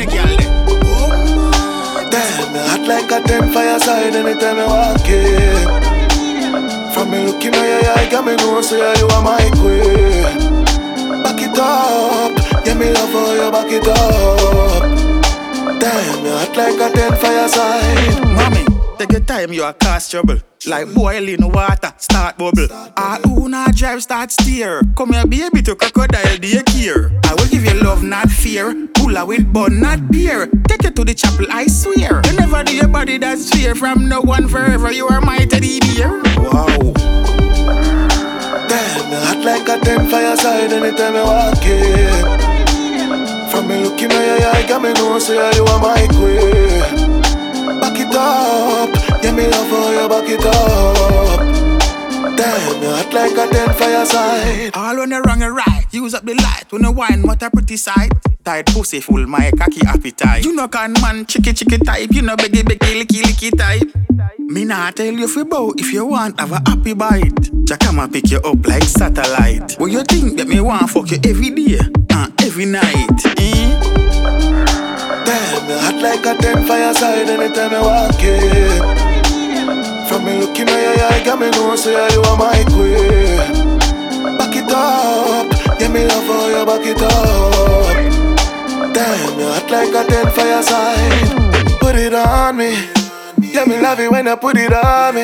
the girl there. Damn, hot like a ten fireside anytime I walk in. From me looking at your eye, got me know say you are my queen. Back it up, yeah me love how you back it up. Damn, me hot like a ten fireside. Mommy, take your time, you a cause trouble. Like boiling water, start bubble. All who not drive, start steer. Come here, baby, to crocodile daycare. I will give you love, not fear. Pull with bun, not beer. Take you to the chapel, I swear. You never do your body that's fear. From no one forever, you are my teddy bear. Wow. Damn, hot like a ten fireside anytime I walk in. From me looking at your eye, got me know say you are my queen. Back it up, yeah me love how you back it up. You hot like a ten fireside. All when you wrong and right, use up the light. When you wine, what a pretty sight. Tight pussy full, my cocky appetite. You know can man, chicky chicky type. You know beggy beggy licky licky type. Me nah tell you fi bow if you want have a happy bite. Jacama pick you up like satellite. What you think that me want fuck you every day, uh, every night? Eh? Damn, hot like a ten fireside anytime I walk in. From me know say you are my queen. Back it up, yeah me love how you back it up. Damn, you hot like a ten fireside. Put it on me, yeah me love it when you put it on me.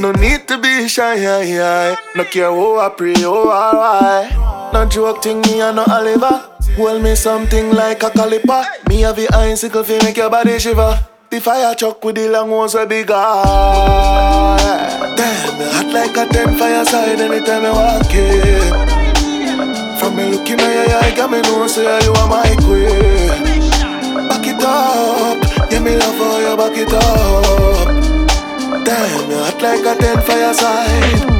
No need to be shy, yeah, yeah. No care who I pray, who I why. No joke thing, me and no Oliver. Hold me something like a caliper. Me have the icicle fi make your body shiver. The fire truck with the long ones way bigger. Damn, me hot like a ten fireside anytime I walk in. From me looking at your eye, got me know say you are my queen. Back it up, yeah me love how you back it up. Damn, you hot like a ten fireside.